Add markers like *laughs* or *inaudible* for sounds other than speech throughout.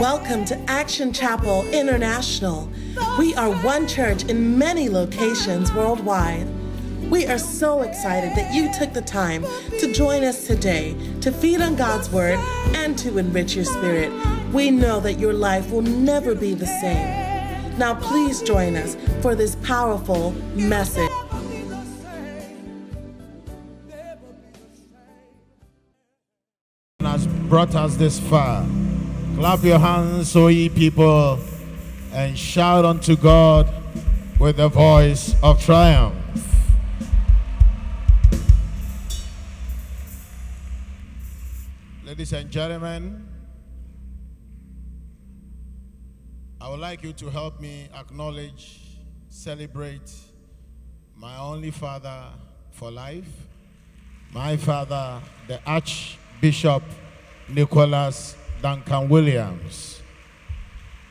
Welcome to Action Chapel International. We are one church in many locations worldwide. We are so excited that you took the time to join us today to feed on God's Word and to enrich your spirit. We know that your life will never be the same. Now, please join us for this powerful message. has brought us this far. Clap your hands, O ye people, and shout unto God with the voice of triumph. Ladies and gentlemen, I would like you to help me acknowledge, celebrate my only father for life, my father, the Archbishop Nicholas Duncan Williams,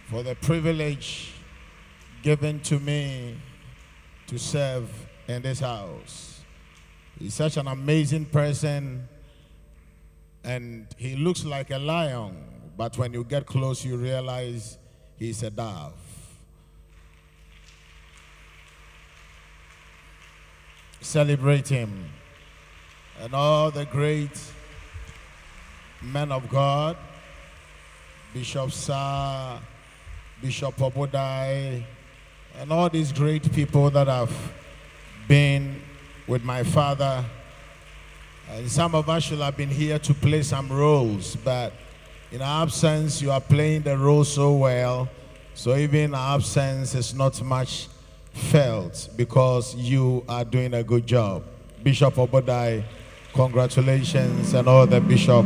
for the privilege given to me to serve in this house. He's such an amazing person, and he looks like a lion, but when you get close, you realize he's a dove. Celebrate him and all the great men of God, Bishop Sa, Bishop Obodai, and all these great people that have been with my father. And some of us should have been here to play some roles, but in our absence, you are playing the role so well. So even absence is not much felt because you are doing a good job. Bishop Obodai, congratulations, and all the bishop.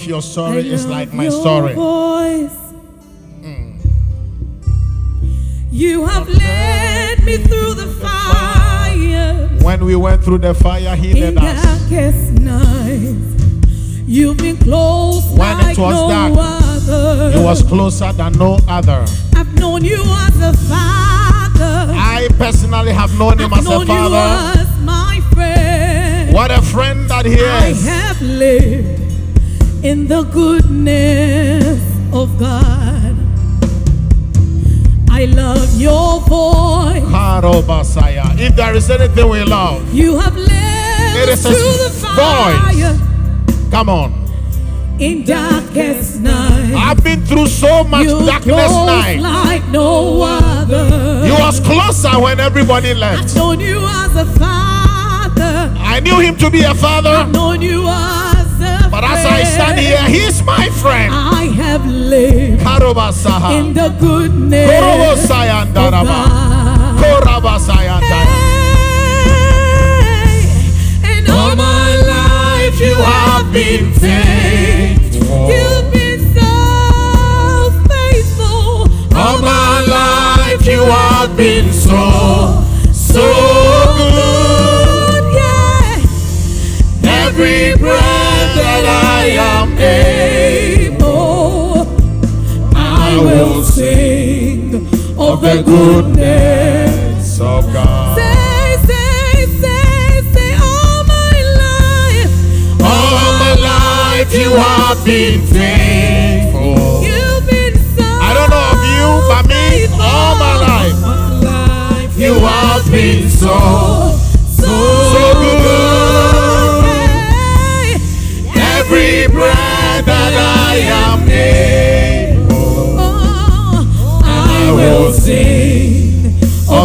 If your I story is like my story. Voice. Mm. You have led me through the fire When we went through the fire, he led us. darkest nights. You've been close When it was no dark, other. He was closer than no other. I've known you as a father. I personally have known him I've as a known you father. as my friend. What a friend that he I is. have lived in the goodness of God. I love your voice. Karo Basaya. If there is anything we love, You have led It us through the fire come on. in darkest night. I've been through so much you darkness night. like no other. You was closer when everybody left. Left. known you as a father. I knew him to be a father, I've known you as as I stand here, he's my friend. I have lived Karo in the goodness of. God. And all my life you have been faithful. You've been so faithful. All my life you have been so, so good. Yeah. Every breath am able, I will sing of the goodness. of God. Say, say, say, say, all my life. All my life you have been faithful. You've been so I don't know of you, but me, all my life you have been so,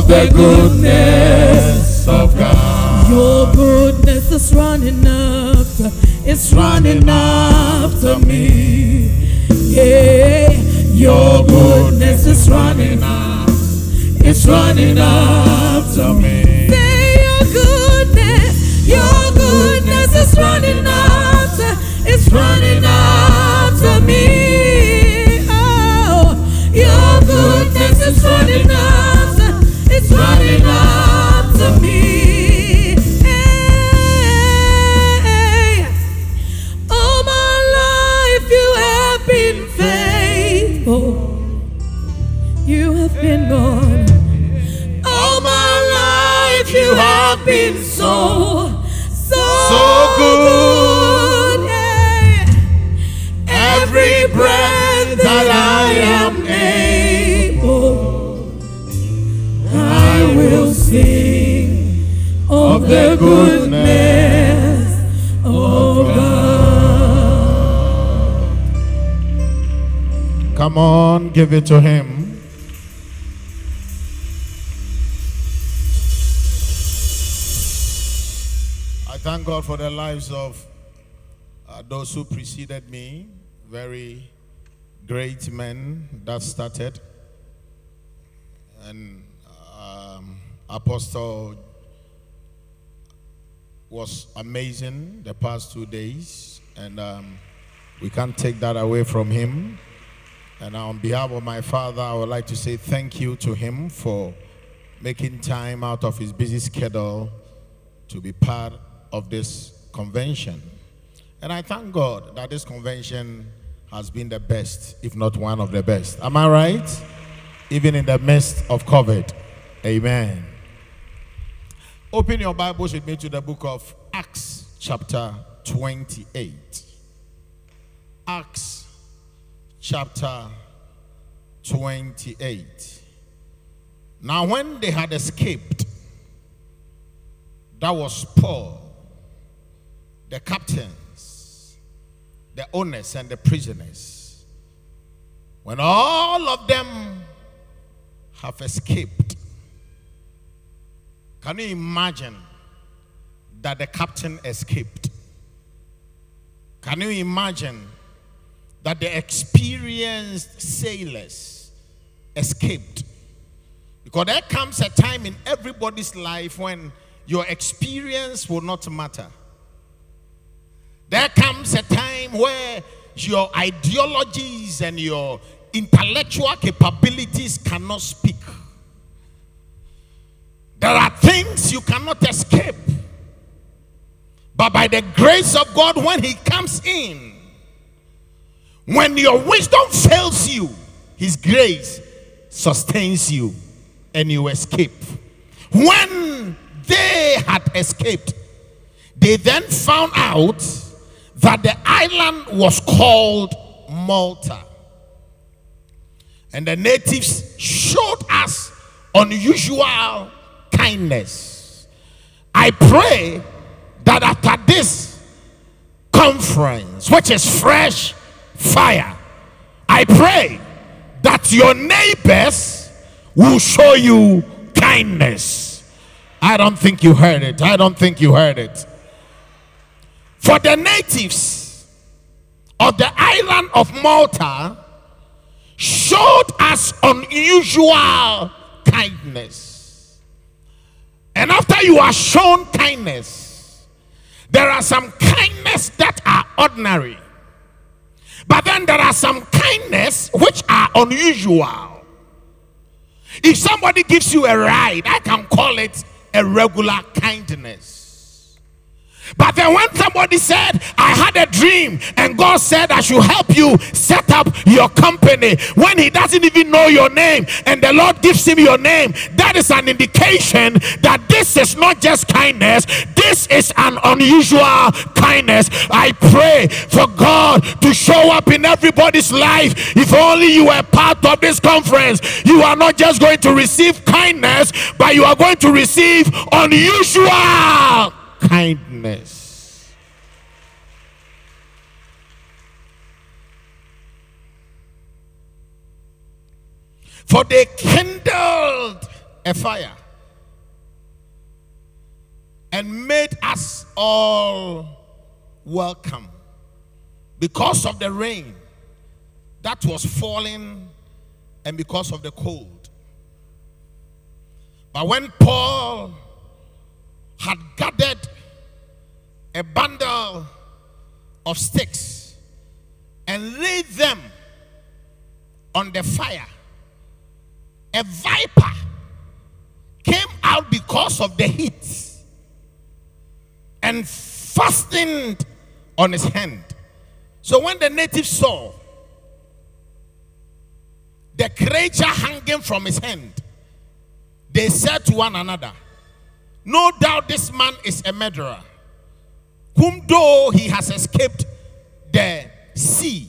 of the goodness of God. Your goodness is running after, it's running after me. Yeah, your goodness is running after, it's running after me. Say your goodness, your goodness is running after, it's running after me. Give it to him. I thank God for the lives of uh, those who preceded me, very great men that started. And um, Apostle was amazing the past two days, and um, we can't take that away from him. And on behalf of my father, I would like to say thank you to him for making time out of his busy schedule to be part of this convention. And I thank God that this convention has been the best, if not one of the best. Am I right? Even in the midst of COVID. Amen. Open your Bibles with me to the book of Acts, chapter 28. Acts, chapter 28. Now, when they had escaped, that was Paul, the captains, the owners, and the prisoners. When all of them have escaped, can you imagine that the captain escaped? Can you imagine that the experienced sailors escaped? Because there comes a time in everybody's life when your experience will not matter. There comes a time where your ideologies and your intellectual capabilities cannot speak. There are things you cannot escape. But by the grace of God, when He comes in, when your wisdom fails you, His grace sustains you and you escape. When they had escaped, they then found out that the island was called Malta. And the natives showed us unusual kindness. I pray that after this conference, which is fresh fire, I pray that your neighbors will show you kindness. I don't think you heard it. I don't think you heard it. For the natives of the island of Malta showed us unusual kindness. And after you are shown kindness, there are some kindness that are ordinary. But then there are some kindness which are unusual. If somebody gives you a ride, I can call it a regular kindness. But then when somebody said, I had a dream and God said I should help you set up your company when he doesn't even know your name and the Lord gives him your name, that is an indication that this is not just kindness, this is an unusual kindness. I pray for God to show up in everybody's life. If only you were part of this conference, you are not just going to receive kindness, but you are going to receive unusual kindness. For they kindled a fire and made us all welcome because of the rain that was falling and because of the cold. But when Paul had gathered a bundle of sticks and laid them on the fire, a viper came out because of the heat and fastened on his hand. So when the natives saw the creature hanging from his hand, they said to one another, No doubt this man is a murderer, whom though he has escaped the sea,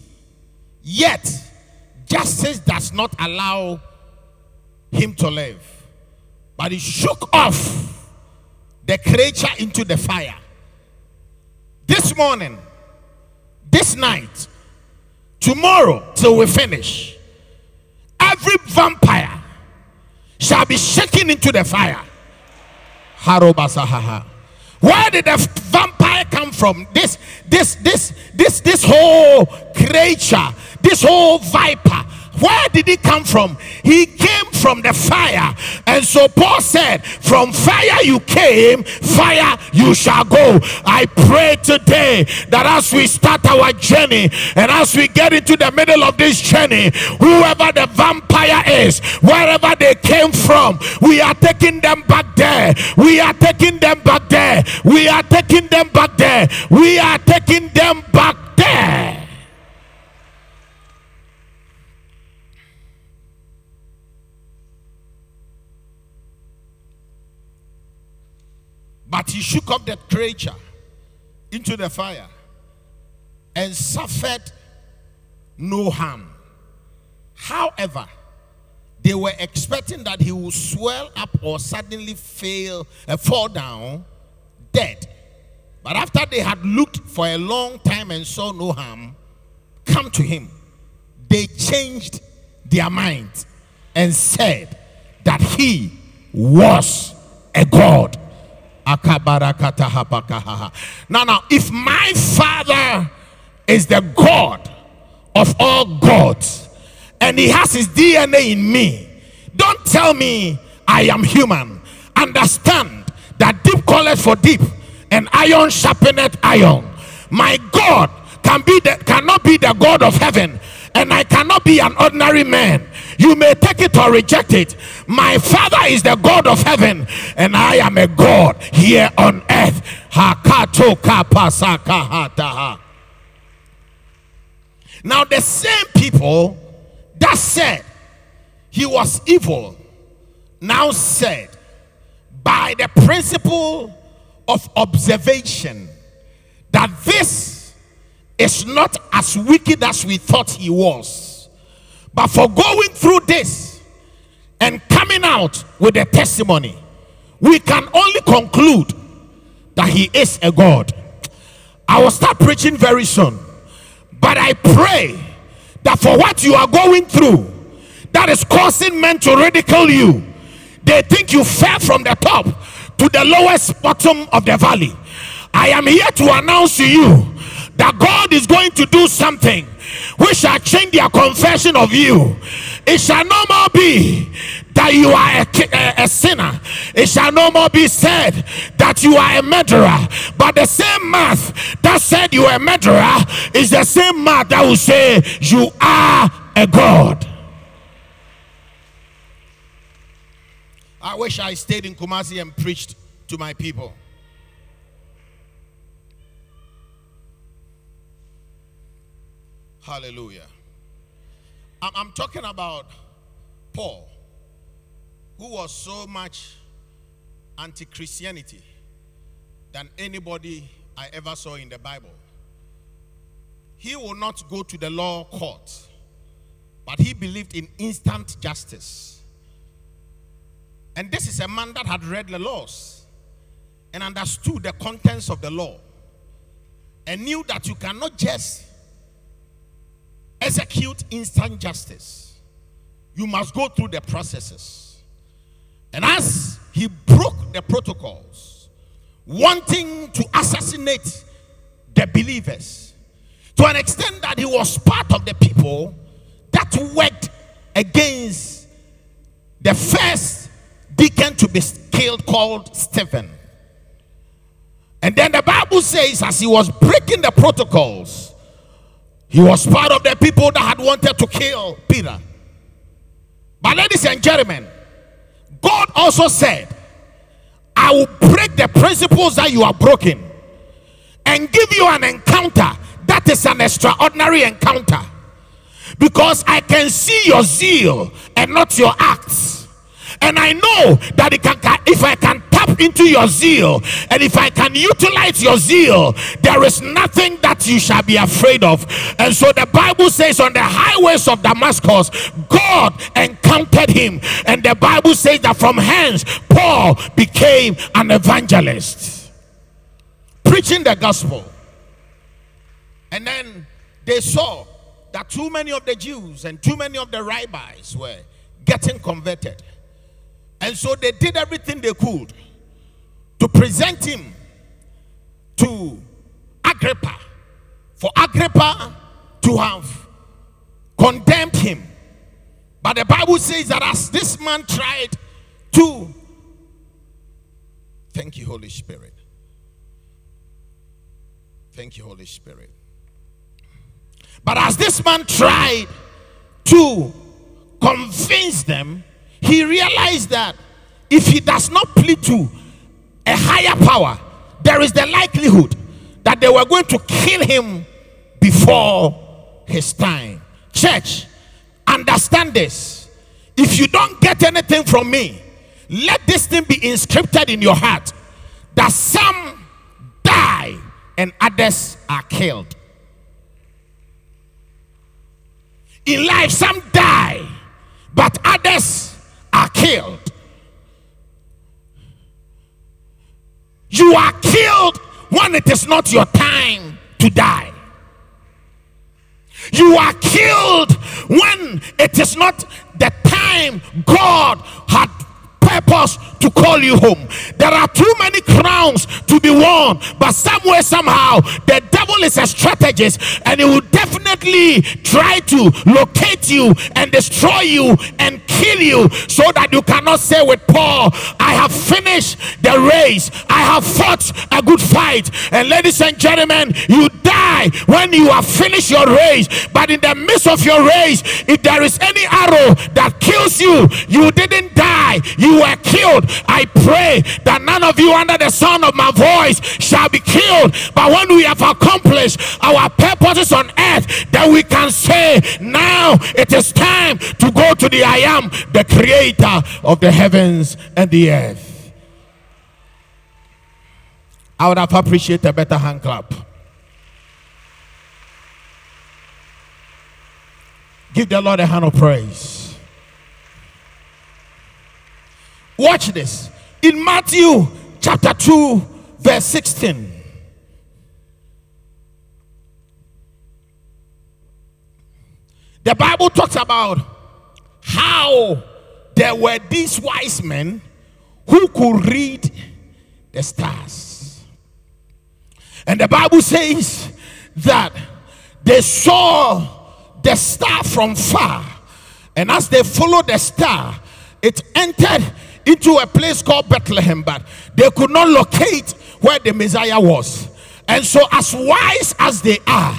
yet justice does not allow him to live. But he shook off the creature into the fire. This morning, this night, tomorrow, till we finish, every vampire shall be shaken into the fire. Harobasahaha. Where did the vampire come from? This, this, this, this, this whole creature, this whole viper where did he come from? He came from the fire. And so Paul said, From fire you came, fire you shall go. I pray today that as we start our journey and as we get into the middle of this journey, whoever the vampire is, wherever they came from, we are taking them back there. We are taking them back there. We are taking them back there. We are taking them back there. But he shook up that creature into the fire and suffered no harm. However, they were expecting that he would swell up or suddenly fail and uh, fall down dead. But after they had looked for a long time and saw no harm come to him, they changed their mind and said that he was a god. Now, now, if my father is the God of all gods and he has his DNA in me, don't tell me I am human. Understand that deep calleth for deep and iron sharpeneth iron. My God can be the, cannot be the God of heaven and I cannot be an ordinary man. You may take it or reject it. My Father is the God of heaven, and I am a God here on earth. Now, the same people that said he was evil now said, by the principle of observation, that this is not as wicked as we thought he was. But for going through this and coming out with a testimony, we can only conclude that he is a God. I will start preaching very soon. But I pray that for what you are going through, that is causing men to ridicule you, they think you fell from the top to the lowest bottom of the valley. I am here to announce to you that God is going to do something which shall change their confession of you. It shall no more be that you are a, a, a, sinner. It shall no more be said that you are a murderer. But the same mouth that said you are a murderer is the same mouth that will say you are a God. I wish I stayed in Kumasi and preached to my people. Hallelujah. I'm, talking about Paul, who was so much anti Christianity than anybody I ever saw in the Bible. He will not go to the law court, but he believed in instant justice. And this is a man that had read the laws and understood the contents of the law and knew that you cannot just execute instant justice, you must go through the processes. And as he broke the protocols, wanting to assassinate the believers, to an extent that he was part of the people that worked against the first deacon to be killed called Stephen. And then the Bible says, as he was breaking the protocols, he was part of the people that had wanted to kill Peter. But, ladies and gentlemen, God also said, I will break the principles that you are broken and give you an encounter that is an extraordinary encounter. Because I can see your zeal and not your acts. And I know that it can, if I can tap into your zeal and if I can utilize your zeal, there is nothing that you shall be afraid of. And so the Bible says, on the highways of Damascus, God encountered him. And the Bible says that from hence, Paul became an evangelist, preaching the gospel. And then they saw that too many of the Jews and too many of the rabbis were getting converted. And so they did everything they could to present him to Agrippa, for Agrippa to have condemned him. But the Bible says that as this man tried to, thank you, Holy Spirit. Thank you, Holy Spirit. But as this man tried to convince them, he realized that if he does not plead to a higher power, there is the likelihood that they were going to kill him before his time. Church, understand this. If you don't get anything from me, let this thing be inscripted in your heart that some die and others are killed. In life, some die, but others killed. You are killed when it is not your time to die. You are killed when it is not the time God had purpose to call you home. There are too many crowns to be worn, but somewhere, somehow, the devil is a strategist and he will definitely try to locate you and destroy you and kill you so that you cannot say with Paul, I have finished the race, I have fought a good fight. And ladies and gentlemen, you die when you have finished your race, but in the midst of your race, if there is any arrow that kills you, you didn't die, you killed. I pray that none of you under the sound of my voice shall be killed. But when we have accomplished our purposes on earth, then we can say, now it is time to go to the I am, the creator of the heavens and the earth. I would have appreciated a better hand clap. Give the Lord a hand of praise. Watch this. In Matthew chapter 2, verse 16. The Bible talks about how there were these wise men who could read the stars. And the Bible says that they saw the star from far. And as they followed the star, it entered into a place called Bethlehem, but they could not locate where the Messiah was. And so, as wise as they are,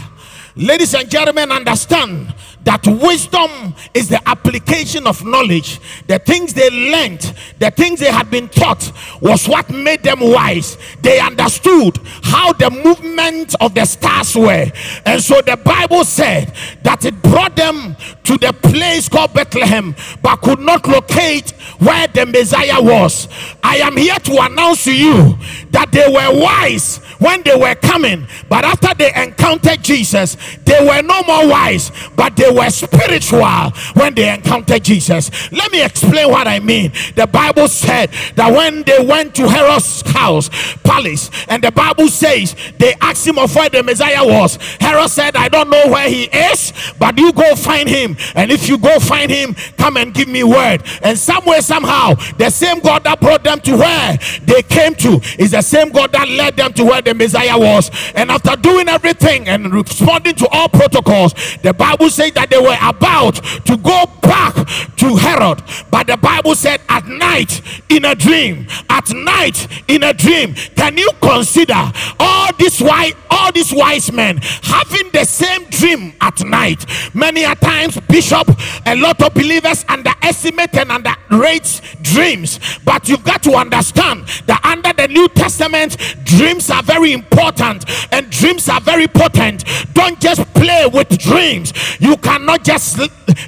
ladies and gentlemen, understand that wisdom is the application of knowledge. The things they learned, the things they had been taught, was what made them wise. They understood how the movement of the stars were. And so the Bible said that it brought them to the place called Bethlehem, but could not locate where the Messiah was. I am here to announce to you that they were wise when they were coming, but after they encountered Jesus, they were no more wise, but they were spiritual when they encountered Jesus. Let me explain what I mean. The Bible said that when they went to Herod's house, palace, and the Bible says they asked him of where the Messiah was. Herod said, I don't know where he is, but you go find him. And if you go find him, come and give me word. And somewhere, somehow, the same God that brought them to where they came to is the same God that led them to where the Messiah was. And after doing everything and responding to all protocols, the Bible says that they were about to go back to Herod. But the Bible said, at night in a dream, at night in a dream, Can you consider all these wise, all these wise men having the same dream at night? Many a times, Bishop, a lot of believers underestimate and underrate dreams. But you've got to understand that under the New Testament, dreams are very important and dreams are very potent. Don't just play with dreams. You cannot just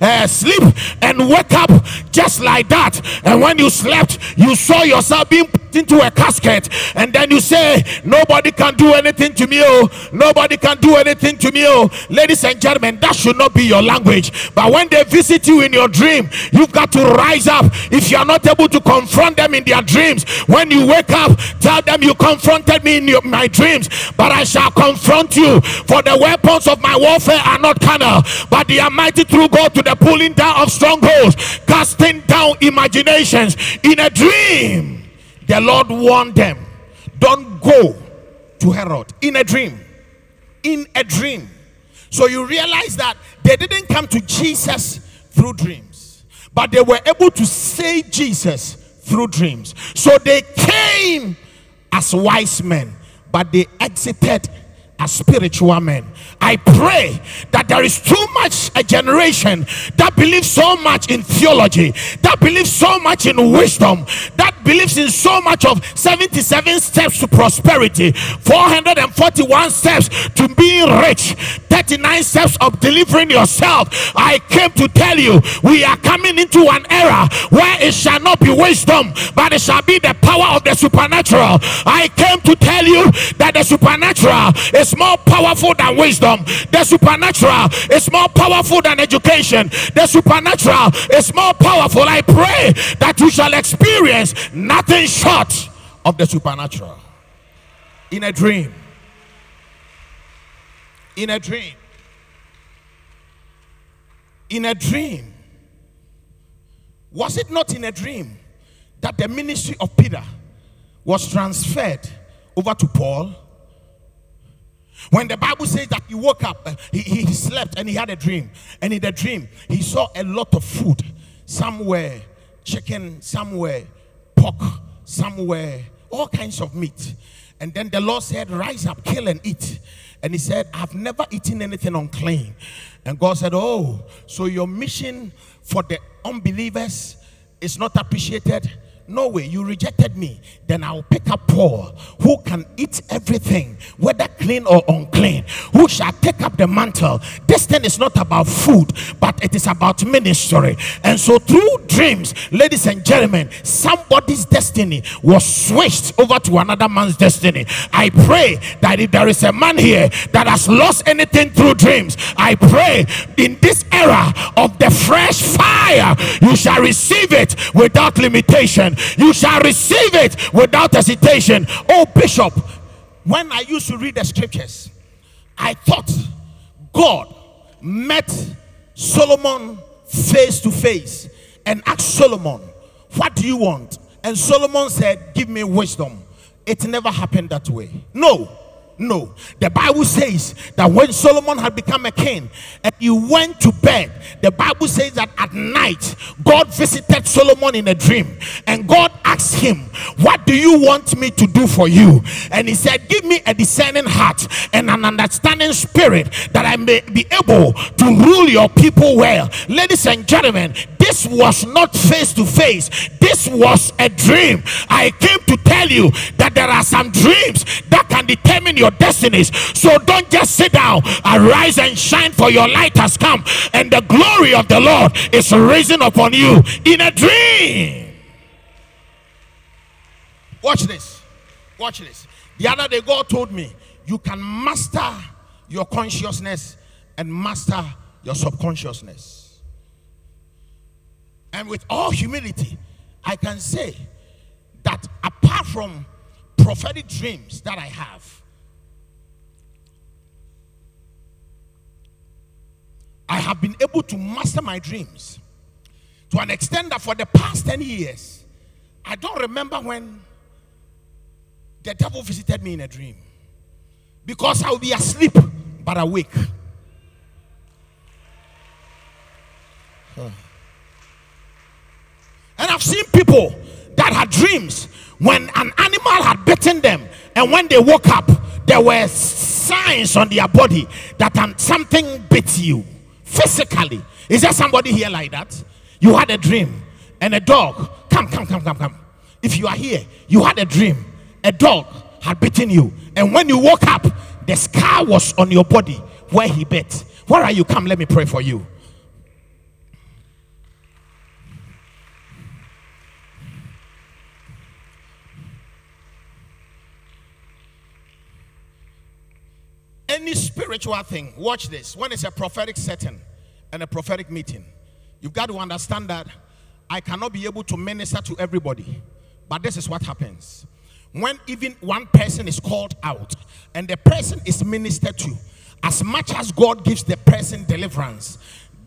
uh, sleep and wake up just like that. And when you slept, you saw yourself being into a casket, and then you say, Nobody can do anything to me. Oh, nobody can do anything to me. Oh, ladies and gentlemen, that should not be your language. But when they visit you in your dream, you've got to rise up. If you are not able to confront them in their dreams, when you wake up, tell them you confronted me in your, my dreams, but I shall confront you. For the weapons of my warfare are not carnal, but they are mighty through God to the pulling down of strongholds, casting down imaginations in a dream. The Lord warned them, don't go to Herod in a dream. In a dream. So you realize that they didn't come to Jesus through dreams, but they were able to say Jesus through dreams. So they came as wise men, but they exited as spiritual men. I pray that there is too much a generation that believes so much in theology, that believes so much in wisdom, that believes in so much of 77 steps to prosperity, 441 steps to being rich, 39 steps of delivering yourself. I came to tell you we are coming into an era where it shall not be wisdom, but it shall be the power of the supernatural. I came to tell you that the supernatural is more powerful than wisdom. The supernatural is more powerful than education. The supernatural is more powerful. I pray that you shall experience nothing short of the supernatural. In a dream. In a dream. In a dream. Was it not in a dream that the ministry of Peter was transferred over to Paul? When the Bible says that he woke up, uh, he, he slept and he had a dream. And in the dream, he saw a lot of food. Somewhere chicken, somewhere pork, somewhere all kinds of meat. And then the Lord said, Rise up, kill and eat. And he said, I've never eaten anything unclean. And God said, Oh, so your mission for the unbelievers is not appreciated no way, you rejected me. Then I'll pick up Paul, who can eat everything, whether clean or unclean, who shall take up the mantle. This thing is not about food, but it is about ministry. And so, through dreams, ladies and gentlemen, somebody's destiny was switched over to another man's destiny. I pray that if there is a man here that has lost anything through dreams, I pray in this era of the fresh fire, you shall receive it without limitation you shall receive it without hesitation. Oh, Bishop, when I used to read the scriptures, I thought God met Solomon face to face and asked Solomon, What do you want? And Solomon said, Give me wisdom. It never happened that way. No. No, the Bible says that when Solomon had become a king and he went to bed, the Bible says that at night God visited Solomon in a dream and God asked him, What do you want me to do for you? And he said, Give me a discerning heart and an understanding spirit that I may be able to rule your people well. Ladies and gentlemen, this was not face to face, this was a dream. I came to tell you that there are some dreams that can determine your your destinies. So don't just sit down. Arise and shine, for your light has come, and the glory of the Lord is risen upon you in a dream. Watch this. Watch this. The other day, God told me you can master your consciousness and master your subconsciousness. And with all humility, I can say that apart from prophetic dreams that I have, I have been able to master my dreams to an extent that for the past 10 years, I don't remember when the devil visited me in a dream because I'll be asleep but awake. Huh. And I've seen people that had dreams when an animal had bitten them And when they woke up, there were signs on their body that something bit you physically. Is there somebody here like that? You had a dream and a dog. Come, come, come, come, come. If you are here, you had a dream. A dog had bitten you. And when you woke up, the scar was on your body where he bit. Where are you? Come, let me pray for you. Any spiritual thing, watch this. When it's a prophetic setting and a prophetic meeting, you've got to understand that I cannot be able to minister to everybody. But this is what happens. When even one person is called out and the person is ministered to, as much as God gives the person deliverance,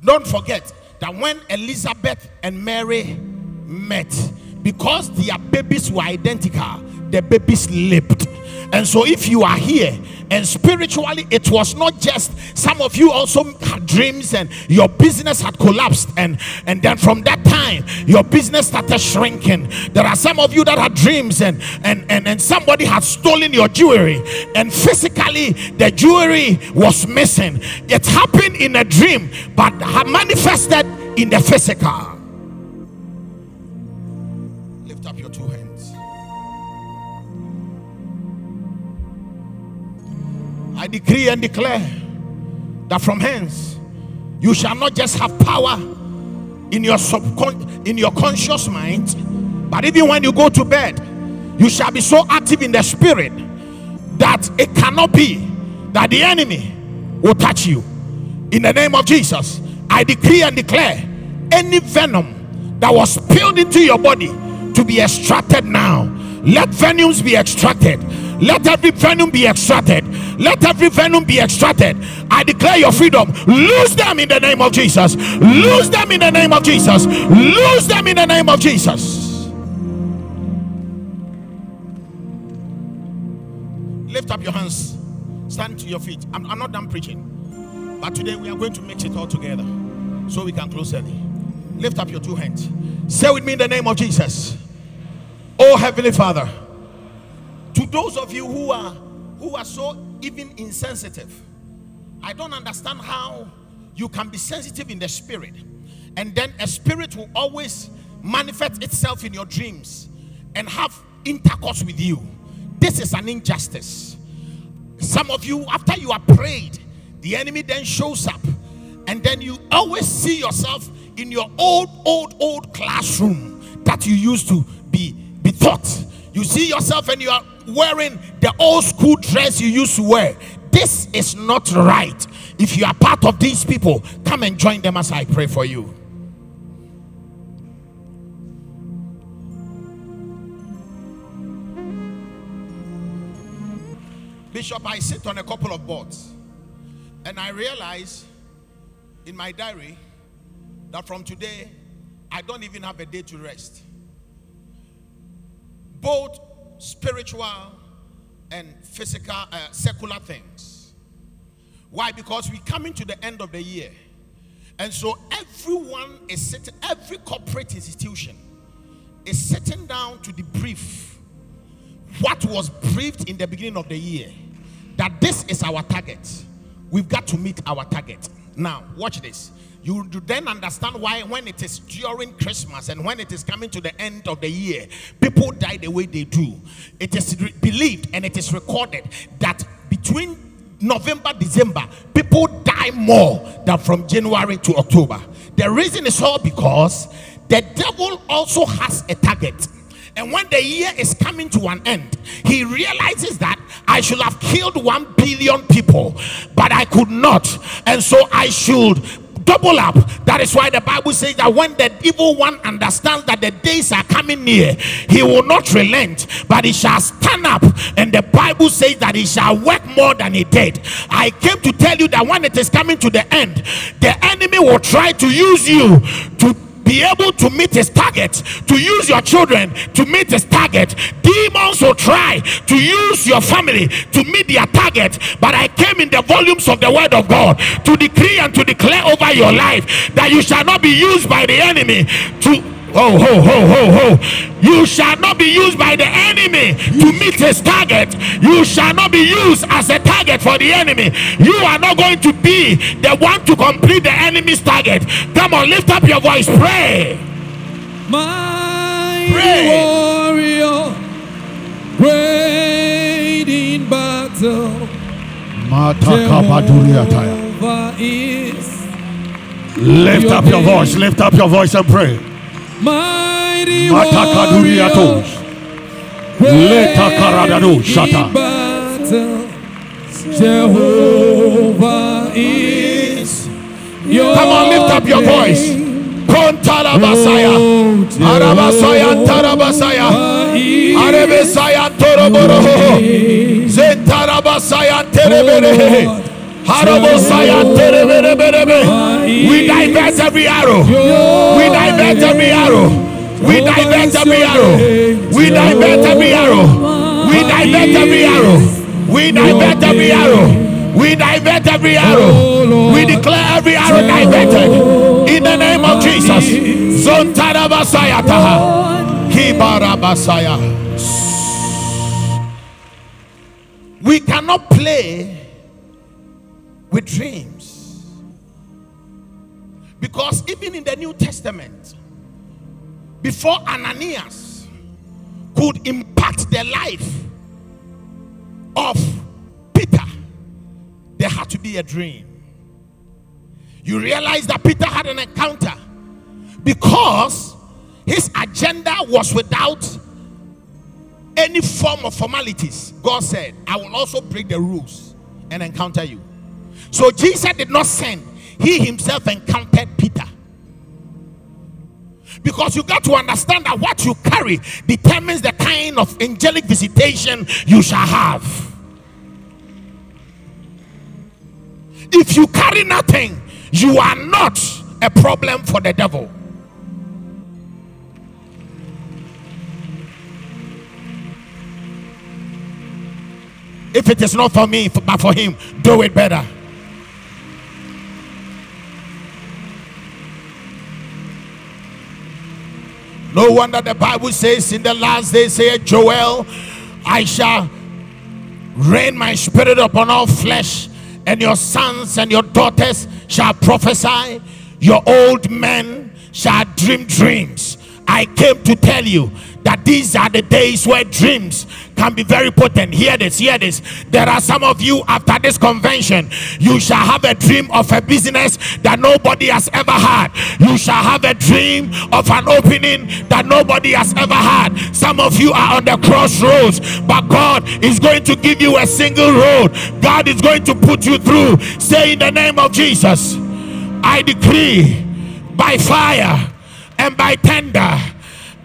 don't forget that when Elizabeth and Mary met, because their babies were identical, the babies leaped. And so, if you are here and spiritually, it was not just some of you also had dreams and your business had collapsed, and and then from that time your business started shrinking. There are some of you that had dreams and and and, and somebody had stolen your jewelry, and physically the jewelry was missing. It happened in a dream, but manifested in the physical. I decree and declare that from hence you shall not just have power in your subcon- in your conscious mind, but even when you go to bed, you shall be so active in the spirit that it cannot be that the enemy will touch you. In the name of Jesus, I decree and declare any venom that was spilled into your body to be extracted now. Let venoms be extracted. Let every venom be extracted. Let every venom be extracted. I declare your freedom. Lose them in the name of Jesus. Lose them in the name of Jesus. Lose them in the name of Jesus. Lift up your hands. Stand to your feet. I'm, I'm not done preaching. But today we are going to mix it all together so we can close early. Lift up your two hands. Say with me in the name of Jesus. Oh Heavenly Father, to those of you who are who are so even insensitive, I don't understand how you can be sensitive in the spirit, and then a spirit will always manifest itself in your dreams and have intercourse with you. This is an injustice. Some of you, after you are prayed, the enemy then shows up, and then you always see yourself in your old, old, old classroom that you used to be, be taught. You see yourself and you are wearing the old school dress you used to wear. This is not right. If you are part of these people, come and join them as I pray for you. Bishop, I sit on a couple of boards and I realize in my diary that from today I don't even have a day to rest. Both spiritual and physical, uh, secular things. Why? Because we're coming to the end of the year. And so everyone is sitting, every corporate institution is sitting down to debrief what was briefed in the beginning of the year that this is our target. We've got to meet our target. Now, watch this. You do then understand why, when it is during Christmas and when it is coming to the end of the year, people die the way they do. It is re- believed and it is recorded that between November, December, people die more than from January to October. The reason is all because the devil also has a target. And when the year is coming to an end, he realizes that I should have killed one billion people, but I could not. And so I should double up. That is why the Bible says that when the evil one understands that the days are coming near, he will not relent, but he shall stand up. And the Bible says that he shall work more than he did. I came to tell you that when it is coming to the end, the enemy will try to use you to be able to meet his target, to use your children to meet his target. Demons will try to use your family to meet their target. But I came in the volumes of the word of God to decree and to declare over your life that you shall not be used by the enemy to Ho, ho, ho, ho, ho. You shall not be used by the enemy to meet his target. You shall not be used as a target for the enemy. You are not going to be the one to complete the enemy's target. Come on, lift up your voice. Pray. Mighty Pray. warrior, great in battle. Jehovah is Lift up your voice. Lift up your voice and pray. mighty Matakaduriatos. warrior, great in battle. Jehovah is your Come on, lift up your voice. Oh, Arabasaya, Tarabasaya. Arebesaya, Toroboroho. Zentarabasaya, Terebere. Harabosaya, Terebereberebe. We divert every arrow. We divert every arrow. We divert every arrow. We divert every arrow. We divert every arrow. We divert every arrow. We divert every arrow. We declare every arrow diverted in the name of Jesus. Zontarabasaya taha. Kibarabasaya. We cannot play with dreams. Because even in the New Testament, before Ananias could impact the life of Peter, there had to be a dream. You realize that Peter had an encounter because his agenda was without any form of formalities. God said, I will also break the rules and encounter you. So Jesus did not send, he himself encountered Peter. Because you got to understand that what you carry determines the kind of angelic visitation you shall have. If you carry nothing, you are not a problem for the devil. If it is not for me, but for him, do it better. No wonder the Bible says in the last days, say Joel, I shall rain my spirit upon all flesh, and your sons and your daughters shall prophesy, your old men shall dream dreams. I came to tell you that these are the days where dreams can be very potent. Hear this, hear this. There are some of you after this convention, you shall have a dream of a business that nobody has ever had. You shall have a dream of an opening that nobody has ever had. Some of you are on the crossroads, but God is going to give you a single road. God is going to put you through. Say in the name of Jesus, I decree by fire and by tender,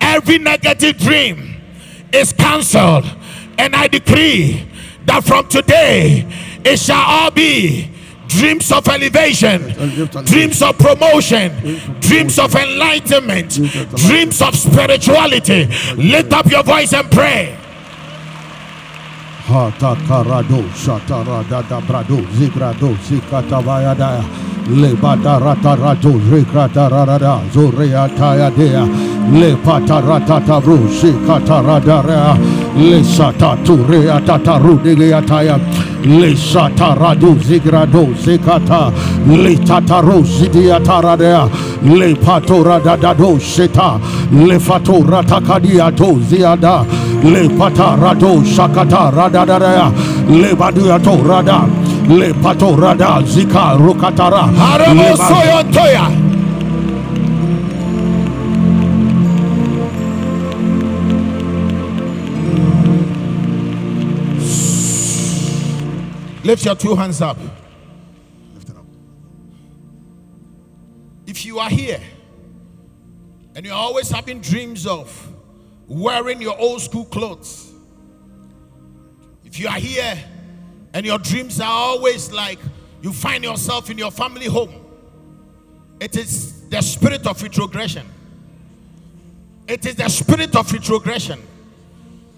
every negative dream is cancelled. And I decree that from today it shall all be dreams of elevation, dreams of promotion, dreams of enlightenment, dreams of spirituality. Lift up your voice and pray. Hata karado shatarada da brado zigrado zikatavayada lebata rata rato zikrata rarada zoreataya dea lepata ratata bru zikatarada le sata turea tataru dileataya le sata radu zigrado zikata le tataro zidiataradea le patora dadado sheta le fatora takadia to ziada le patarado shakata radadaya le baduato rada le pato rada zika rukatara le ba- Haramosoyotoya. Lift your two hands up. If you are here and you're always having dreams of wearing your old school clothes, if you are here and your dreams are always like you find yourself in your family home, it is the spirit of retrogression. It is the spirit of retrogression.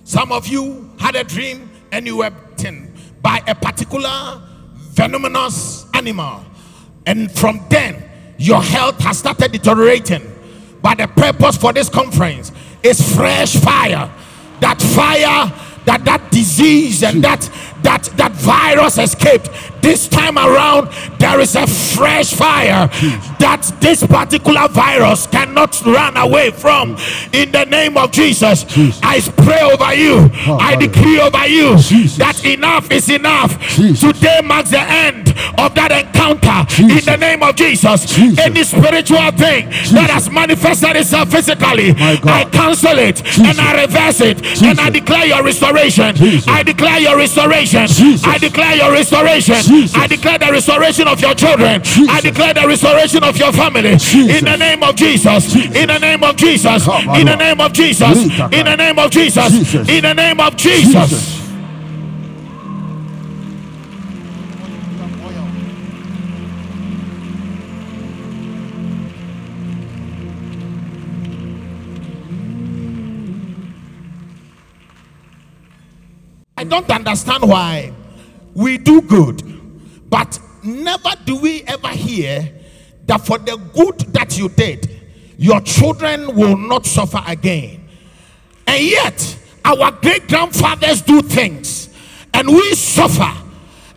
Some of you had a dream and you were bitten by a particular venomous animal. And from then, your health has started deteriorating. But the purpose for this conference is fresh fire. That fire, that that disease and that that that virus escaped this time around there is a fresh fire that this particular virus cannot run away from. In the name of jesus i pray over you. Oh, i decree over you that enough is enough. Today marks the end of that encounter. In the name of Jesus. any spiritual thing that has manifested itself physically i cancel it and i reverse it and i declare your restoration. I declare your restoration. I declare your restoration Jesus. i declare the restoration of your children. I declare the restoration of your family. Jesus. in the name of jesus. In the name of jesus. In the name of jesus. In the name of jesus. Jesus. in the name of jesus. Jesus. I don't understand why we do good, but never do we ever hear that for the good that you did, your children will not suffer again. And yet, our great grandfathers do things and we suffer,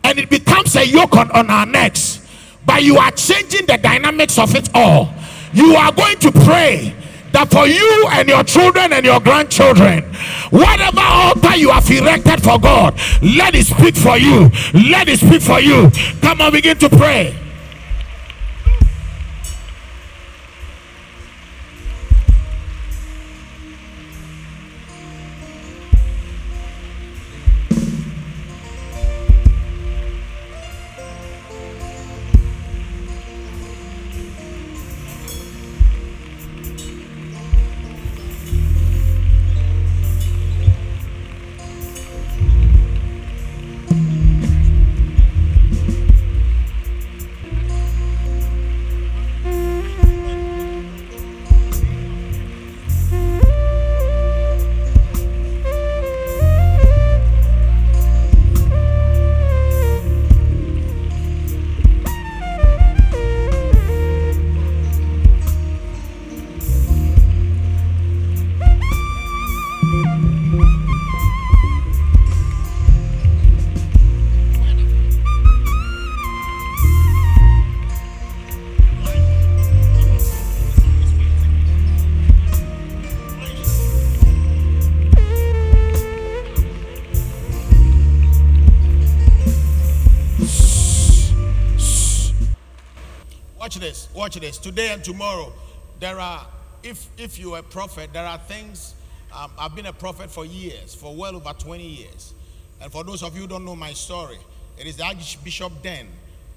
and it becomes a yoke on, on our necks. But you are changing the dynamics of it all. You are going to pray that for you and your children and your grandchildren, whatever altar you have erected for God, let it speak for you. Let it speak for you. Come on, begin to pray. Watch this. Watch this. Today and tomorrow, there are. If if you're a prophet, there are things. Um, I've been a prophet for years, for well over 20 years. And for those of you who don't know my story, it is the Archbishop then,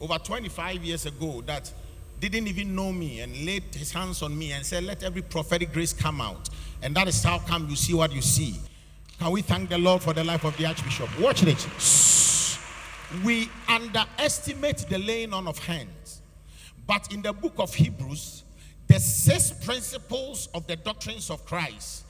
over 25 years ago, that didn't even know me and laid his hands on me and said, "Let every prophetic grace come out." And that is how come you see what you see. Can we thank the Lord for the life of the Archbishop? Watch this. We underestimate the laying on of hands. But in the book of Hebrews, the six principles of the doctrines of Christ,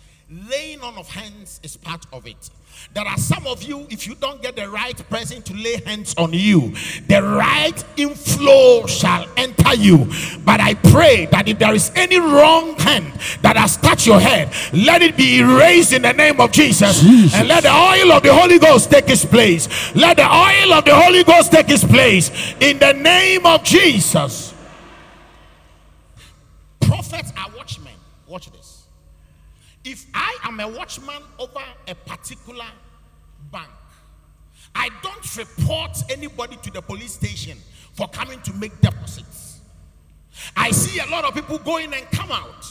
laying on of hands is part of it. There are some of you, if you don't get the right person to lay hands on you, the right inflow shall enter you. But I pray that if there is any wrong hand that has touched your head, let it be erased in the name of Jesus. Jesus. And let the oil of the Holy Ghost take its place. Let the oil of the Holy Ghost take its place in the name of Jesus. Prophets are watchmen. Watch this. If I am a watchman over a particular bank, I don't report anybody to the police station for coming to make deposits. I see a lot of people go in and come out.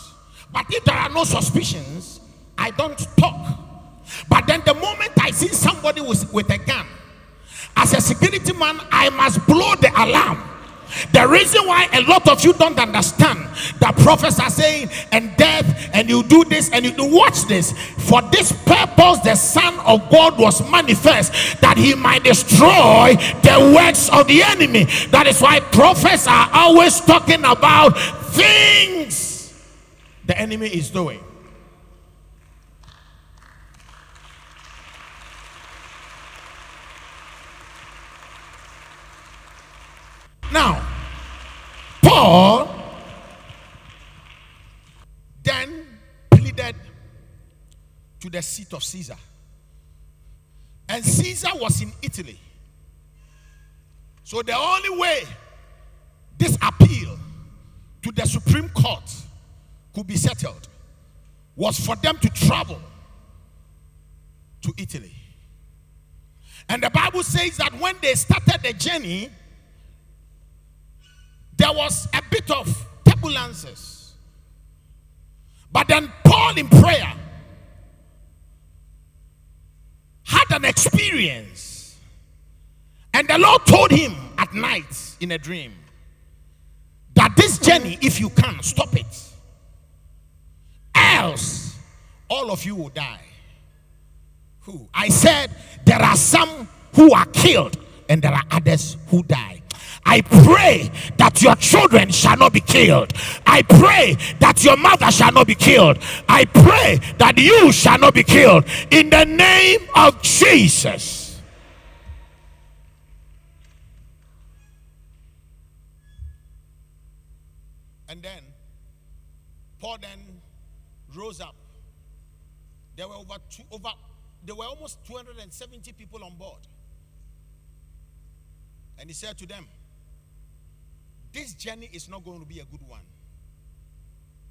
But if there are no suspicions, I don't talk. But then the moment I see somebody with, with a gun, as a security man, I must blow the alarm. The reason why a lot of you don't understand that prophets are saying, and death, and you do this, and you do watch this. For this purpose, the Son of God was manifest that he might destroy the works of the enemy. That is why prophets are always talking about things the enemy is doing. Now, Paul then pleaded to the seat of Caesar. And Caesar was in Italy. So the only way this appeal to the Supreme Court could be settled was for them to travel to Italy. And the Bible says that when they started the journey, there was a bit of turbulences. But then Paul in prayer had an experience. And the Lord told him at night in a dream that this journey, if you can, stop it. Else, all of you will die. Who? I said there are some who are killed and there are others who die. I pray that your children shall not be killed. I pray that your mother shall not be killed. I pray that you shall not be killed. In the name of Jesus. And then Paul then rose up. There were over two, over there were almost 270 people on board. And he said to them, This journey is not going to be a good one.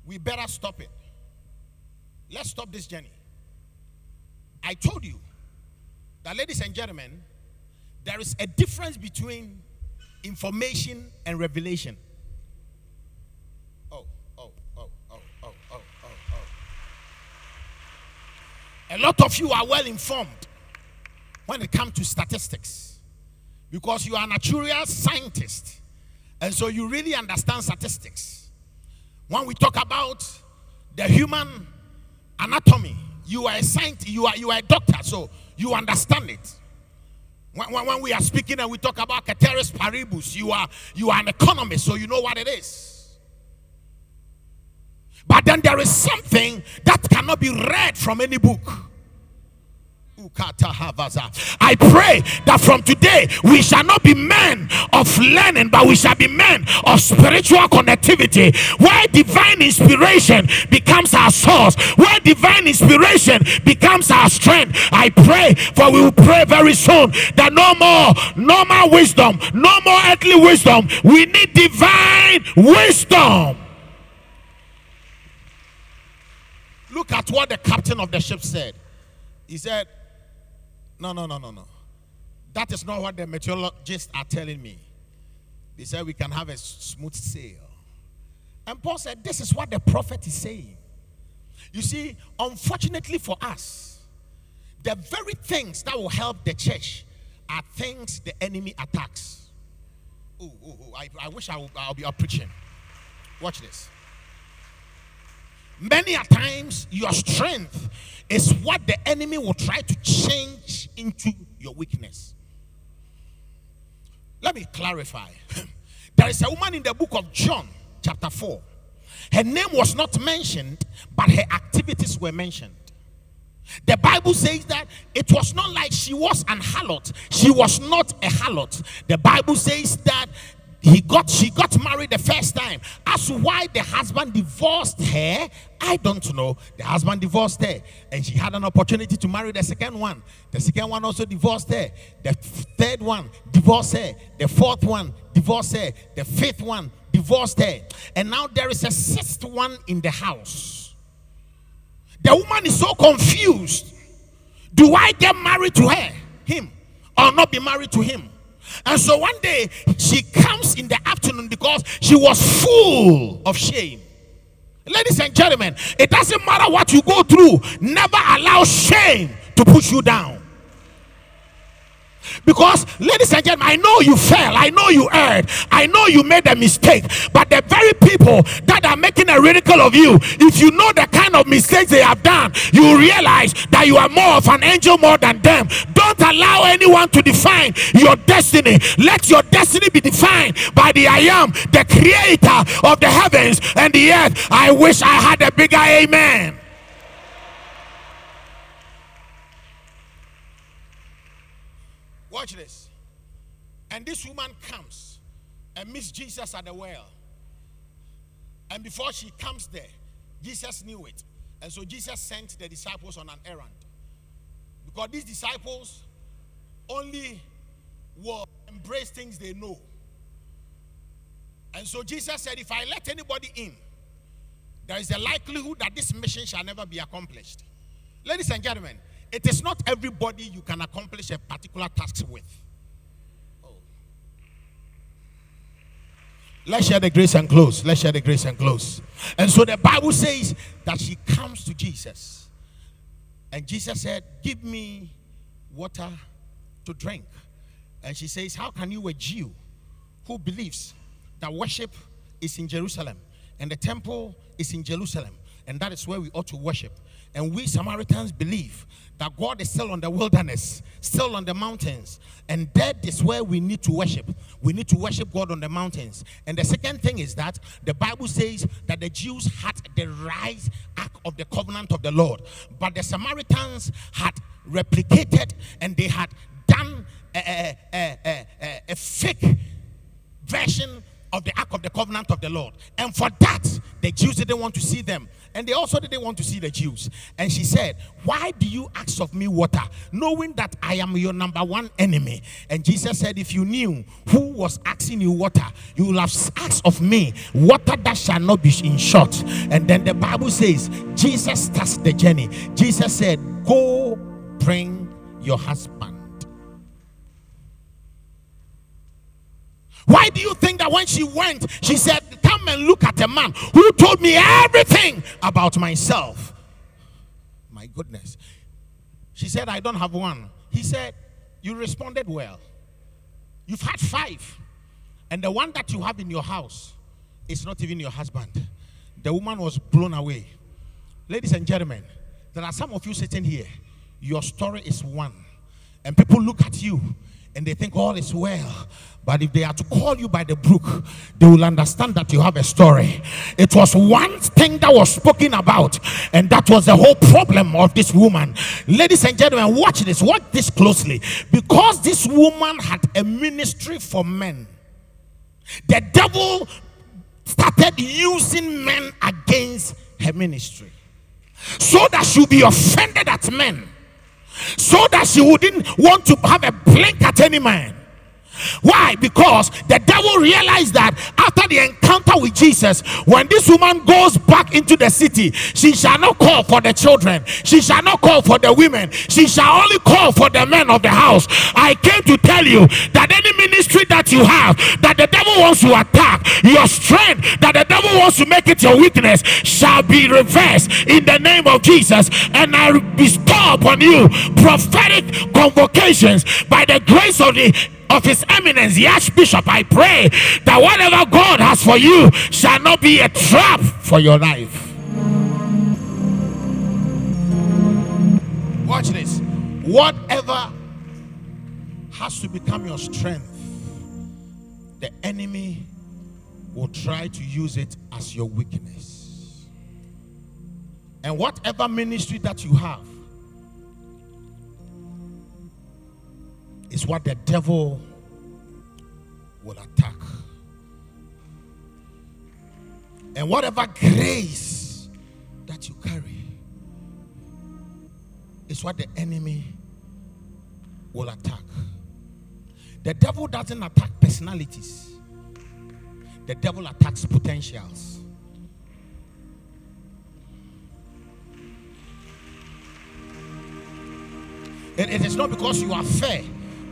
We better stop it. Let's stop this journey. I told you that, ladies and gentlemen, there is a difference between information and revelation. Oh, oh, oh, oh, oh, oh, oh, oh. A lot of you are well informed when it comes to statistics because you are a natural scientist and so you really understand statistics. When we talk about the human anatomy, you are a scientist, you are, you are a doctor, so you understand it. When, when, when we are speaking and we talk about ceteris paribus, you are, you are an economist, so you know what it is. But then there is something that cannot be read from any book. I pray that from today we shall not be men of learning, but we shall be men of spiritual connectivity, where divine inspiration becomes our source, where divine inspiration becomes our strength. I pray, for we will pray very soon that no more normal wisdom, no more earthly wisdom. We need divine wisdom. Look at what the captain of the ship said. He said, no, no, no, no, no. That is not what the meteorologists are telling me. They said we can have a smooth sail. And Paul said, This is what the prophet is saying. You see, unfortunately for us, the very things that will help the church are things the enemy attacks. Oh, oh, oh I, I wish I would, I'll be up preaching. Watch this. Many a times, your strength is what the enemy will try to change into your weakness. Let me clarify. *laughs* There is a woman in the book of John, chapter 4. Her name was not mentioned, but her activities were mentioned. The Bible says that it was not like she was an harlot. She was not a harlot. The Bible says that he got she got married the first time. As to why the husband divorced her i don't know. The husband divorced her and she had an opportunity to marry the second one. The second one also divorced her. The third one divorced her. The fourth one divorced her. The fifth one divorced her. And now there is a sixth one in the house. The woman is so confused. Do i get married to her him or not be married to him and so one day she comes in the afternoon because she was full of shame. Ladies and gentlemen, it doesn't matter what you go through, never allow shame to push you down. Because, ladies and gentlemen, I know you fell, I know you erred, I know you made a mistake, but the very people that are making a ridicule of you, if you know the kind of mistakes they have done, you realize that you are more of an angel more than them. Don't allow anyone to define your destiny. Let your destiny be defined by the I am, the creator of the heavens and the earth. I wish I had a bigger amen. Watch this. And this woman comes and meets Jesus at the well. And before she comes there, Jesus knew it. And so Jesus sent the disciples on an errand. Because these disciples only will embrace things they know. And so Jesus said, If I let anybody in, there is a likelihood that this mission shall never be accomplished. Ladies and gentlemen, it is not everybody you can accomplish a particular task with. Oh. Let's share the grace and close. Let's share the grace and close. And so the Bible says that she comes to Jesus. And Jesus said, Give me water to drink. And she says, How can you, a Jew who believes that worship is in Jerusalem and the temple is in Jerusalem, and that is where we ought to worship? And we Samaritans believe that God is still on the wilderness, still on the mountains. And that is where we need to worship. We need to worship God on the mountains. And the second thing is that the Bible says that the Jews had the right ark of the covenant of the Lord, but the Samaritans had replicated and they had done a, a, a, a, a fake version of the ark of the covenant of the Lord. And for that, the Jews didn't want to see them. And they also didn't want to see the Jews. And she said, Why do you ask of me water, knowing that I am your number one enemy? And Jesus said, If you knew who was asking you water, you will have asked of me water that shall not be in short. And then the Bible says, Jesus starts the journey. Jesus said, Go bring your husband. Why do you think that when she went, she said, Come and look at a man who told me everything about myself? My goodness. She said, I don't have one. He said, You responded well. You've had five. And the one that you have in your house is not even your husband. The woman was blown away. Ladies and gentlemen, there are some of you sitting here. Your story is one. And people look at you and they think all is well. But if they are to call you by the brook, they will understand that you have a story. It was one thing that was spoken about, and that was the whole problem of this woman. Ladies and gentlemen, watch this, watch this closely. Because this woman had a ministry for men, the devil started using men against her ministry so that she'll be offended at men so that she wouldn't want to have a blink at any man. Why? Because the devil realized that after the encounter with Jesus, when this woman goes back into the city, she shall not call for the children, she shall not call for the women, she shall only call for the men of the house. I came to tell you that any ministry that you have, that the devil wants to attack, your strength, that the devil wants to make it your weakness, shall be reversed in the name of Jesus. And I bestow upon you prophetic convocations by the grace of the of His Eminence, the Archbishop, I pray that whatever God has for you shall not be a trap for your life. Watch this. Whatever has to become your strength, the enemy will try to use it as your weakness. And whatever ministry that you have, is what the devil will attack. And whatever grace that you carry is what the enemy will attack. The devil doesn't attack personalities, the devil attacks potentials. it, it is not because you are fair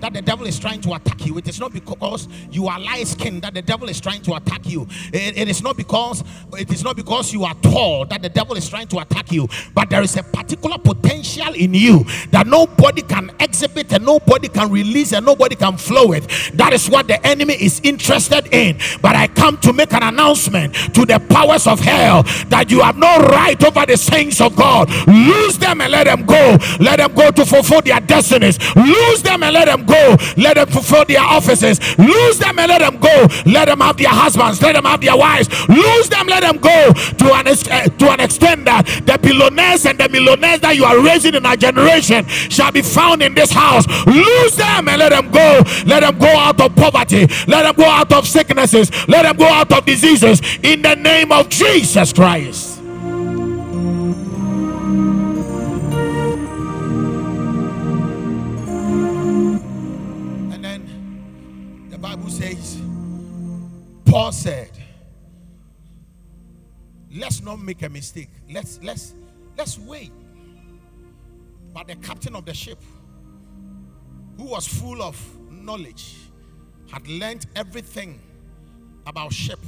that the devil is trying to attack you. It is not because you are light skinned that the devil is trying to attack you. It, it is not because it is not because you are tall that the devil is trying to attack you. But there is a particular potential in you that nobody can exhibit and nobody can release and nobody can flow with. That is what the enemy is interested in. But I come to make an announcement to the powers of hell that you have no right over the saints of God. Lose them and let them go. Let them go to fulfill their destinies. Lose them and let them go. Let them fulfill their offices. Lose them and let them go. Let them have their husbands. Let them have their wives. Lose them. Let them go to an uh, to an extent that the billionaires and the millionaires that you are raising in our generation shall be found in this house. Lose them and let them go. Let them go out of poverty. Let them go out of sicknesses. Let them go out of diseases in the name of Jesus Christ. says, Paul said, Let's not make a mistake. Let's let's let's wait. But the captain of the ship, who was full of knowledge, had learned everything about ship,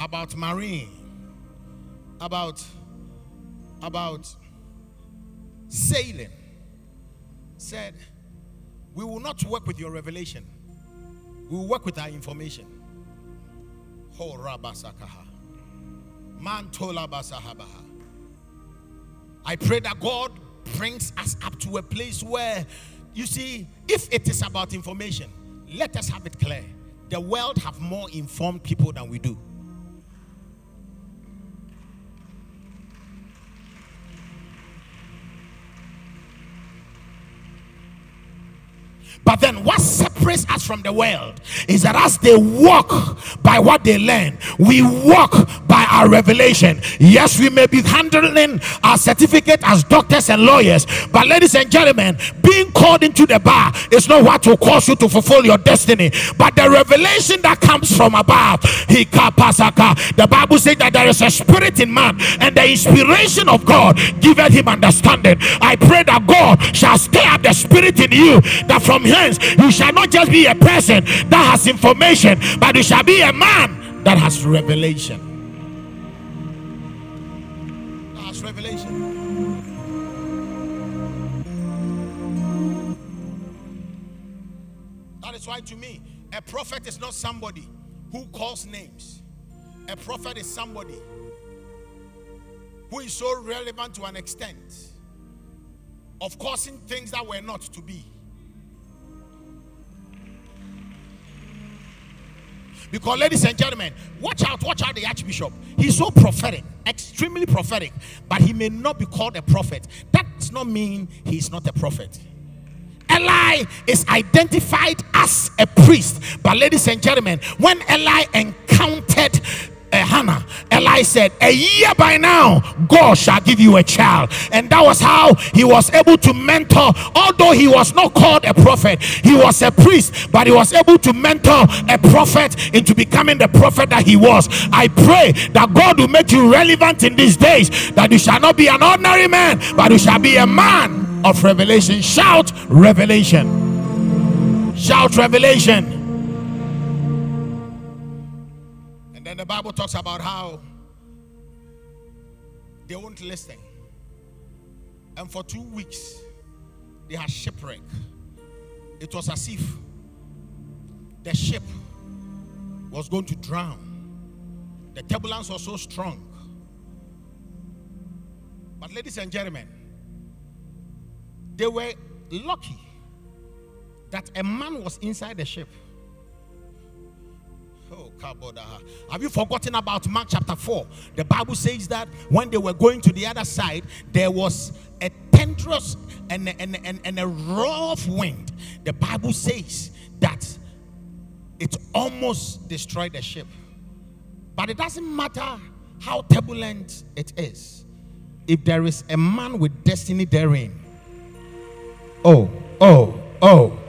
about marine, about about sailing, said, We will not work with your revelation we will work with our information." Ho rabasakaha. Mantola basahabaha. I pray that God brings us up to a place where, you see, if it is about information, let us have it clear. The world have more informed people than we do. But then, what separates us from the world is that as they walk by what they learn, we walk by our revelation. Yes, we may be handling our certificate as doctors and lawyers, but ladies and gentlemen, being called into the bar is not what will cause you to fulfill your destiny, but the revelation that comes from above. The Bible says that there is a spirit in man, and the inspiration of God giveth him understanding. I pray that God shall stir up the spirit in you that from hence you shall not just be a person that has information, but you shall be a man that has revelation. That has revelation. That is why, to me, a prophet is not somebody who calls names. A prophet is somebody who is so relevant to an extent of causing things that were not to be. Because, ladies and gentlemen, watch out, watch out the Archbishop. He's so prophetic, extremely prophetic, but he may not be called a prophet. That does not mean he's not a prophet. Eli is identified as a priest, but, ladies and gentlemen, when Eli encountered uh, Hannah, Eli said, A year by now, God shall give you a child. And that was how he was able to mentor, although he was not called a prophet, he was a priest, but he was able to mentor a prophet into becoming the prophet that he was. I pray that God will make you relevant in these days, that you shall not be an ordinary man, but you shall be a man of revelation. Shout revelation! Shout revelation! Bible talks about how they won't listen. And for two weeks, they had shipwreck. It was as if the ship was going to drown. The turbulence was so strong. But, ladies and gentlemen, they were lucky that a man was inside the ship. Oh. Have you forgotten about Mark chapter 4? The Bible says that when they were going to the other side, there was a tenderous and, and, and, and a rough wind. The Bible says that it almost destroyed the ship. But it doesn't matter how turbulent it is, if there is a man with destiny therein. Oh, oh, oh,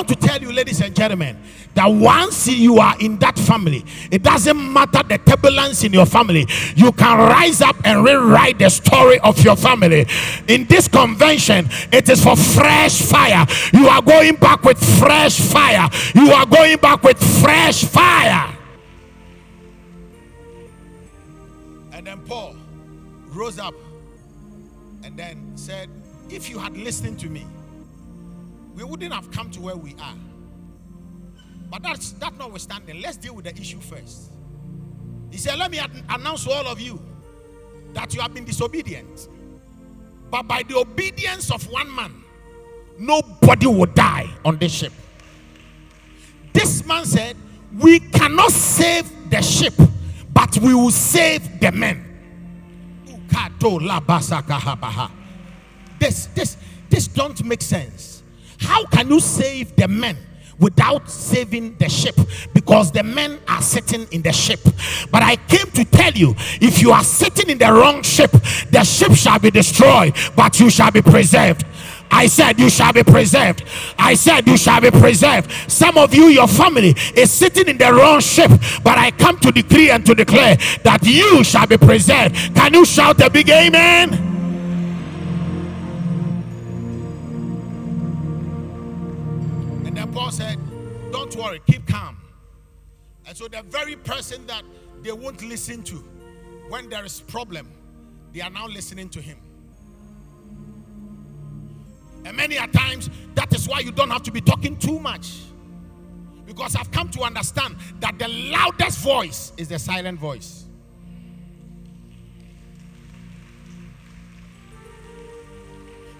want to tell you, ladies and gentlemen, that once you are in that family, it doesn't matter the turbulence in your family, you can rise up and rewrite the story of your family. In this convention, it is for fresh fire. You are going back with fresh fire. You are going back with fresh fire. And then Paul rose up and then said, If you had listened to me, we wouldn't have come to where we are. But that's that notwithstanding, let's deal with the issue first. He said, Let me an- announce to all of you that you have been disobedient. But by the obedience of one man, nobody will die on this ship. This man said, We cannot save the ship, but we will save the men. This, this, this don't make sense. How can you save the men without saving the ship? Because the men are sitting in the ship. But I came to tell you if you are sitting in the wrong ship, the ship shall be destroyed, but you shall be preserved. I said, You shall be preserved. I said, You shall be preserved. Some of you, your family, is sitting in the wrong ship, but I come to decree and to declare that you shall be preserved. Can you shout a big amen? Paul said, Don't worry, keep calm. And so the very person that they won't listen to when there is problem, they are now listening to him. And many a times, that is why you don't have to be talking too much. Because I've come to understand that the loudest voice is the silent voice.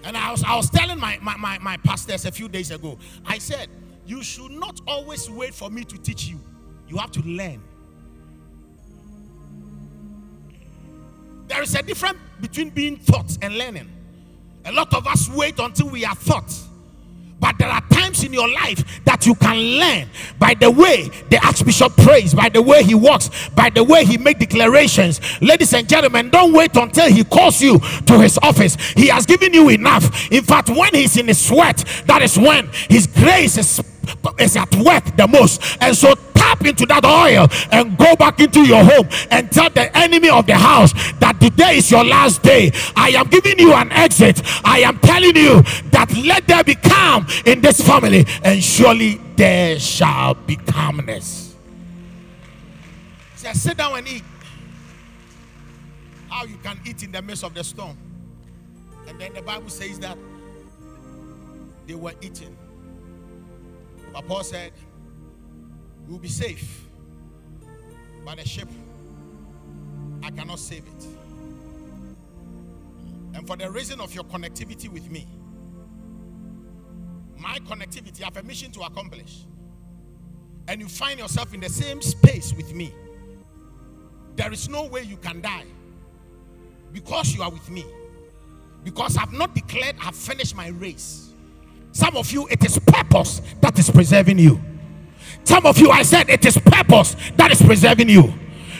And I was, I was telling my, my, my, my pastors a few days ago, I said, You should not always wait for me to teach you, you have to learn. There is a difference between being taught and learning. A lot of us wait until we are taught. But there are times in your life that you can learn by the way the Archbishop prays, by the way he walks, by the way he makes declarations. Ladies and gentlemen, don't wait until he calls you to his office. He has given you enough. In fact, when he's in his sweat, that is when his grace is is at work the most. And so tap into that oil and go back into your home and tell the enemy of the house that today is your last day. I am giving you an exit. I am telling you that let there be calm in this family, and surely there shall be calmness. Say, sit down and eat. How you can eat in the midst of the storm. And then the Bible says that they were eating. But Paul said, We'll be safe. But the ship, I cannot save it. And for the reason of your connectivity with me, my connectivity, I have a mission to accomplish. And you find yourself in the same space with me. There is no way you can die because you are with me. Because I've not declared I've finished my race. Some of you, it is purpose that is preserving you. Some of you, I said, it is purpose that is preserving you.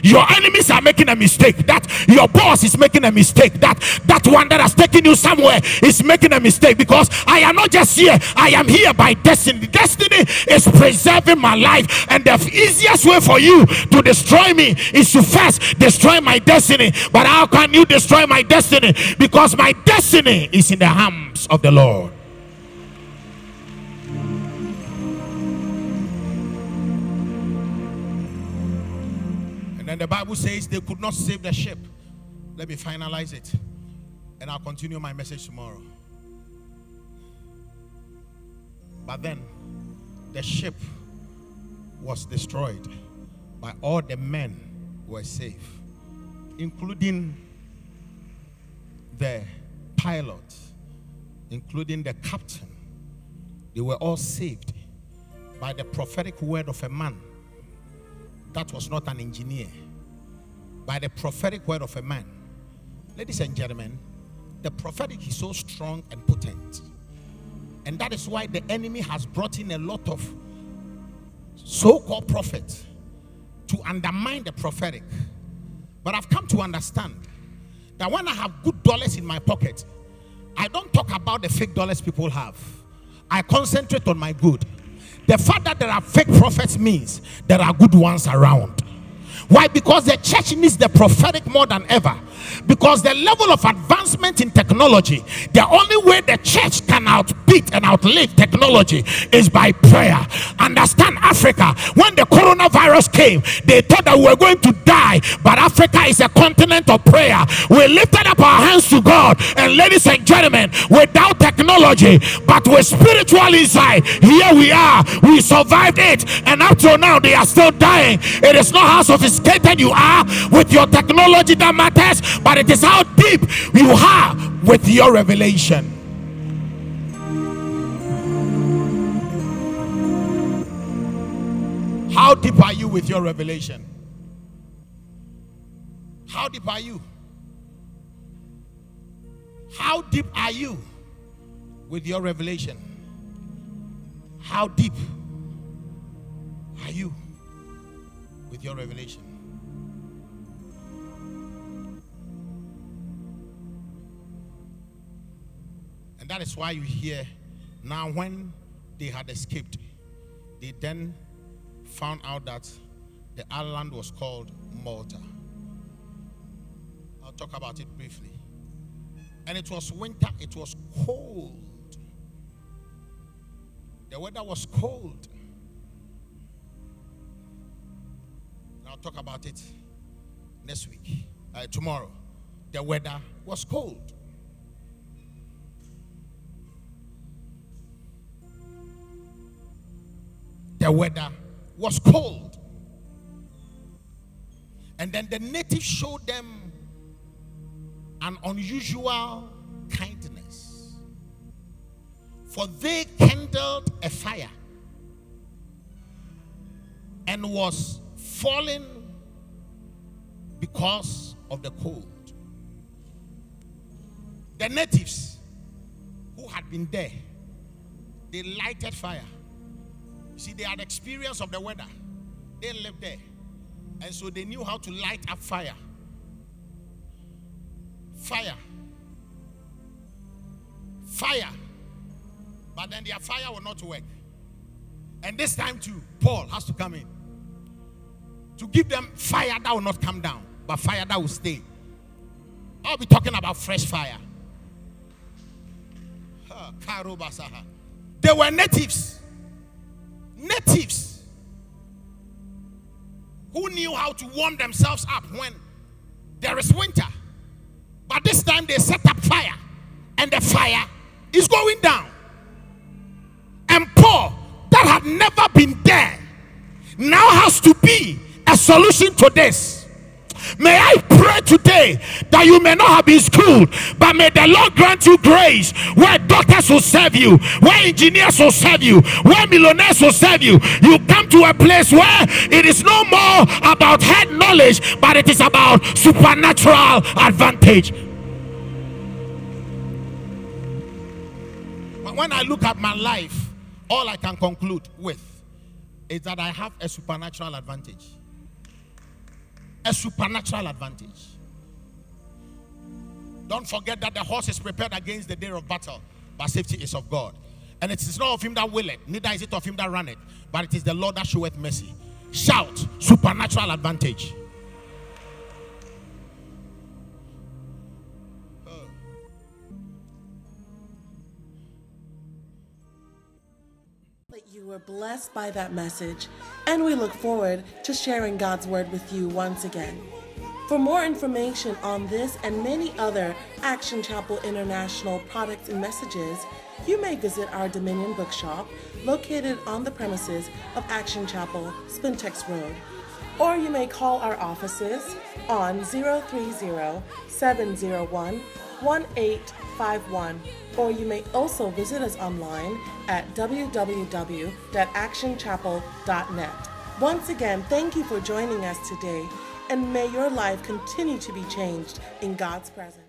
Your enemies are making a mistake. That your boss is making a mistake. That that one that has taken you somewhere is making a mistake because I am not just here. I am here by destiny. Destiny is preserving my life, and the easiest way for you to destroy me is to first destroy my destiny. But how can you destroy my destiny? Because my destiny is in the hands of the Lord. And the Bible says they could not save the ship. Let me finalize it. And I'll continue my message tomorrow. But then the ship was destroyed, but all the men were safe, including the pilot, including the captain. They were all saved by the prophetic word of a man that was not an engineer, by the prophetic word of a man. Ladies and gentlemen, the prophetic is so strong and potent. And that is why the enemy has brought in a lot of so called prophets to undermine the prophetic. But I've come to understand that when I have good dollars in my pocket, I don't talk about the fake dollars people have. I concentrate on my good. The fact that there are fake prophets means there are good ones around. Why? Because the church needs the prophetic more than ever. Because the level of advancement in technology, the only way the church can outbeat and outlive technology is by prayer. Understand Africa, when the coronavirus came, they thought that we were going to die, but Africa is a continent of prayer. We lifted up our hands to God, and ladies and gentlemen, without technology, but with spiritual insight, here we are. We survived it, and up till now, they are still dying. It is not House of sophisticated you are with your technology that matters, but it is how deep you are with your revelation. How deep are you with your revelation? How deep are you? How deep are you with your revelation? How deep are you with your revelation? That is why you hear now when they had escaped, they then found out that the island was called Malta. I'll talk about it briefly. And it was winter, it was cold. The weather was cold. I'll talk about it next week, uh, tomorrow. The weather was cold. The weather was cold. And then the natives showed them an unusual kindness. For they kindled a fire and was falling because of the cold. The natives who had been there, they lighted fire. See, they had experience of the weather. They lived there. And so they knew how to light up fire. Fire. Fire. But then their fire will not work. And this time too, Paul has to come in to give them fire that will not come down, but fire that will stay. I'll be talking about fresh fire. They were natives. Natives who knew how to warm themselves up when there is winter. But this time they set up fire, and the fire is going down. And Paul, that had never been there, now has to be a solution to this. May I pray today that you may not have been schooled, but may the Lord grant you grace where doctors will serve you, where engineers will serve you, where millionaires will serve you. You come to a place where it is no more about head knowledge, but it is about supernatural advantage. But when I look at my life, all I can conclude with is that I have a supernatural advantage a supernatural advantage. Don't forget that the horse is prepared against the day of battle, but safety is of God. And it is not of him that willeth, neither is it of him that runneth, but it is the Lord that showeth mercy. Shout, supernatural advantage. You were blessed by that message, and we look forward to sharing God's Word with you once again. For more information on this and many other Action Chapel International products and messages, you may visit our Dominion Bookshop located on the premises of Action Chapel, Spintex Road. Or you may call our offices on 030 701 1851 or you may also visit us online at www.actionchapel.net. Once again, thank you for joining us today, and may your life continue to be changed in God's presence.